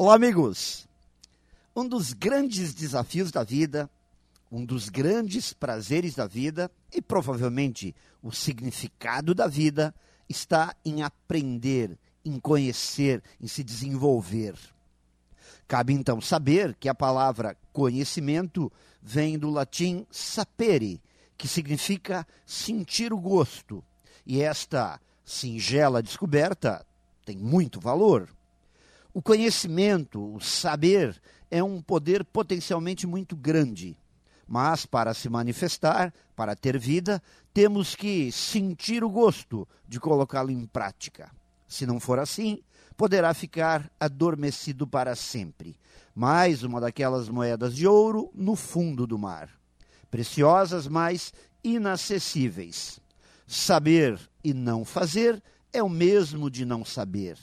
Olá, amigos! Um dos grandes desafios da vida, um dos grandes prazeres da vida e provavelmente o significado da vida está em aprender, em conhecer, em se desenvolver. Cabe então saber que a palavra conhecimento vem do latim sapere, que significa sentir o gosto. E esta singela descoberta tem muito valor. O conhecimento, o saber, é um poder potencialmente muito grande. Mas para se manifestar, para ter vida, temos que sentir o gosto de colocá-lo em prática. Se não for assim, poderá ficar adormecido para sempre. Mais uma daquelas moedas de ouro no fundo do mar. Preciosas, mas inacessíveis. Saber e não fazer é o mesmo de não saber.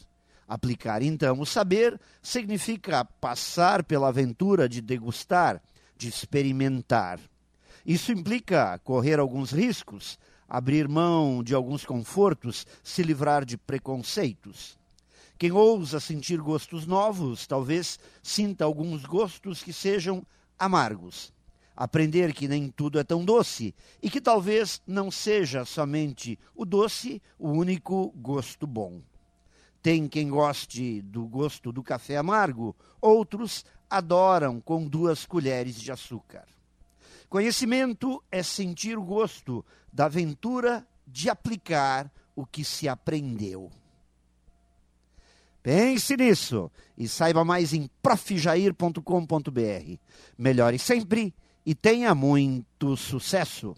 Aplicar, então, o saber significa passar pela aventura de degustar, de experimentar. Isso implica correr alguns riscos, abrir mão de alguns confortos, se livrar de preconceitos. Quem ousa sentir gostos novos, talvez sinta alguns gostos que sejam amargos. Aprender que nem tudo é tão doce e que talvez não seja somente o doce o único gosto bom. Tem quem goste do gosto do café amargo, outros adoram com duas colheres de açúcar. Conhecimento é sentir o gosto da aventura de aplicar o que se aprendeu. Pense nisso e saiba mais em profjair.com.br. Melhore sempre e tenha muito sucesso!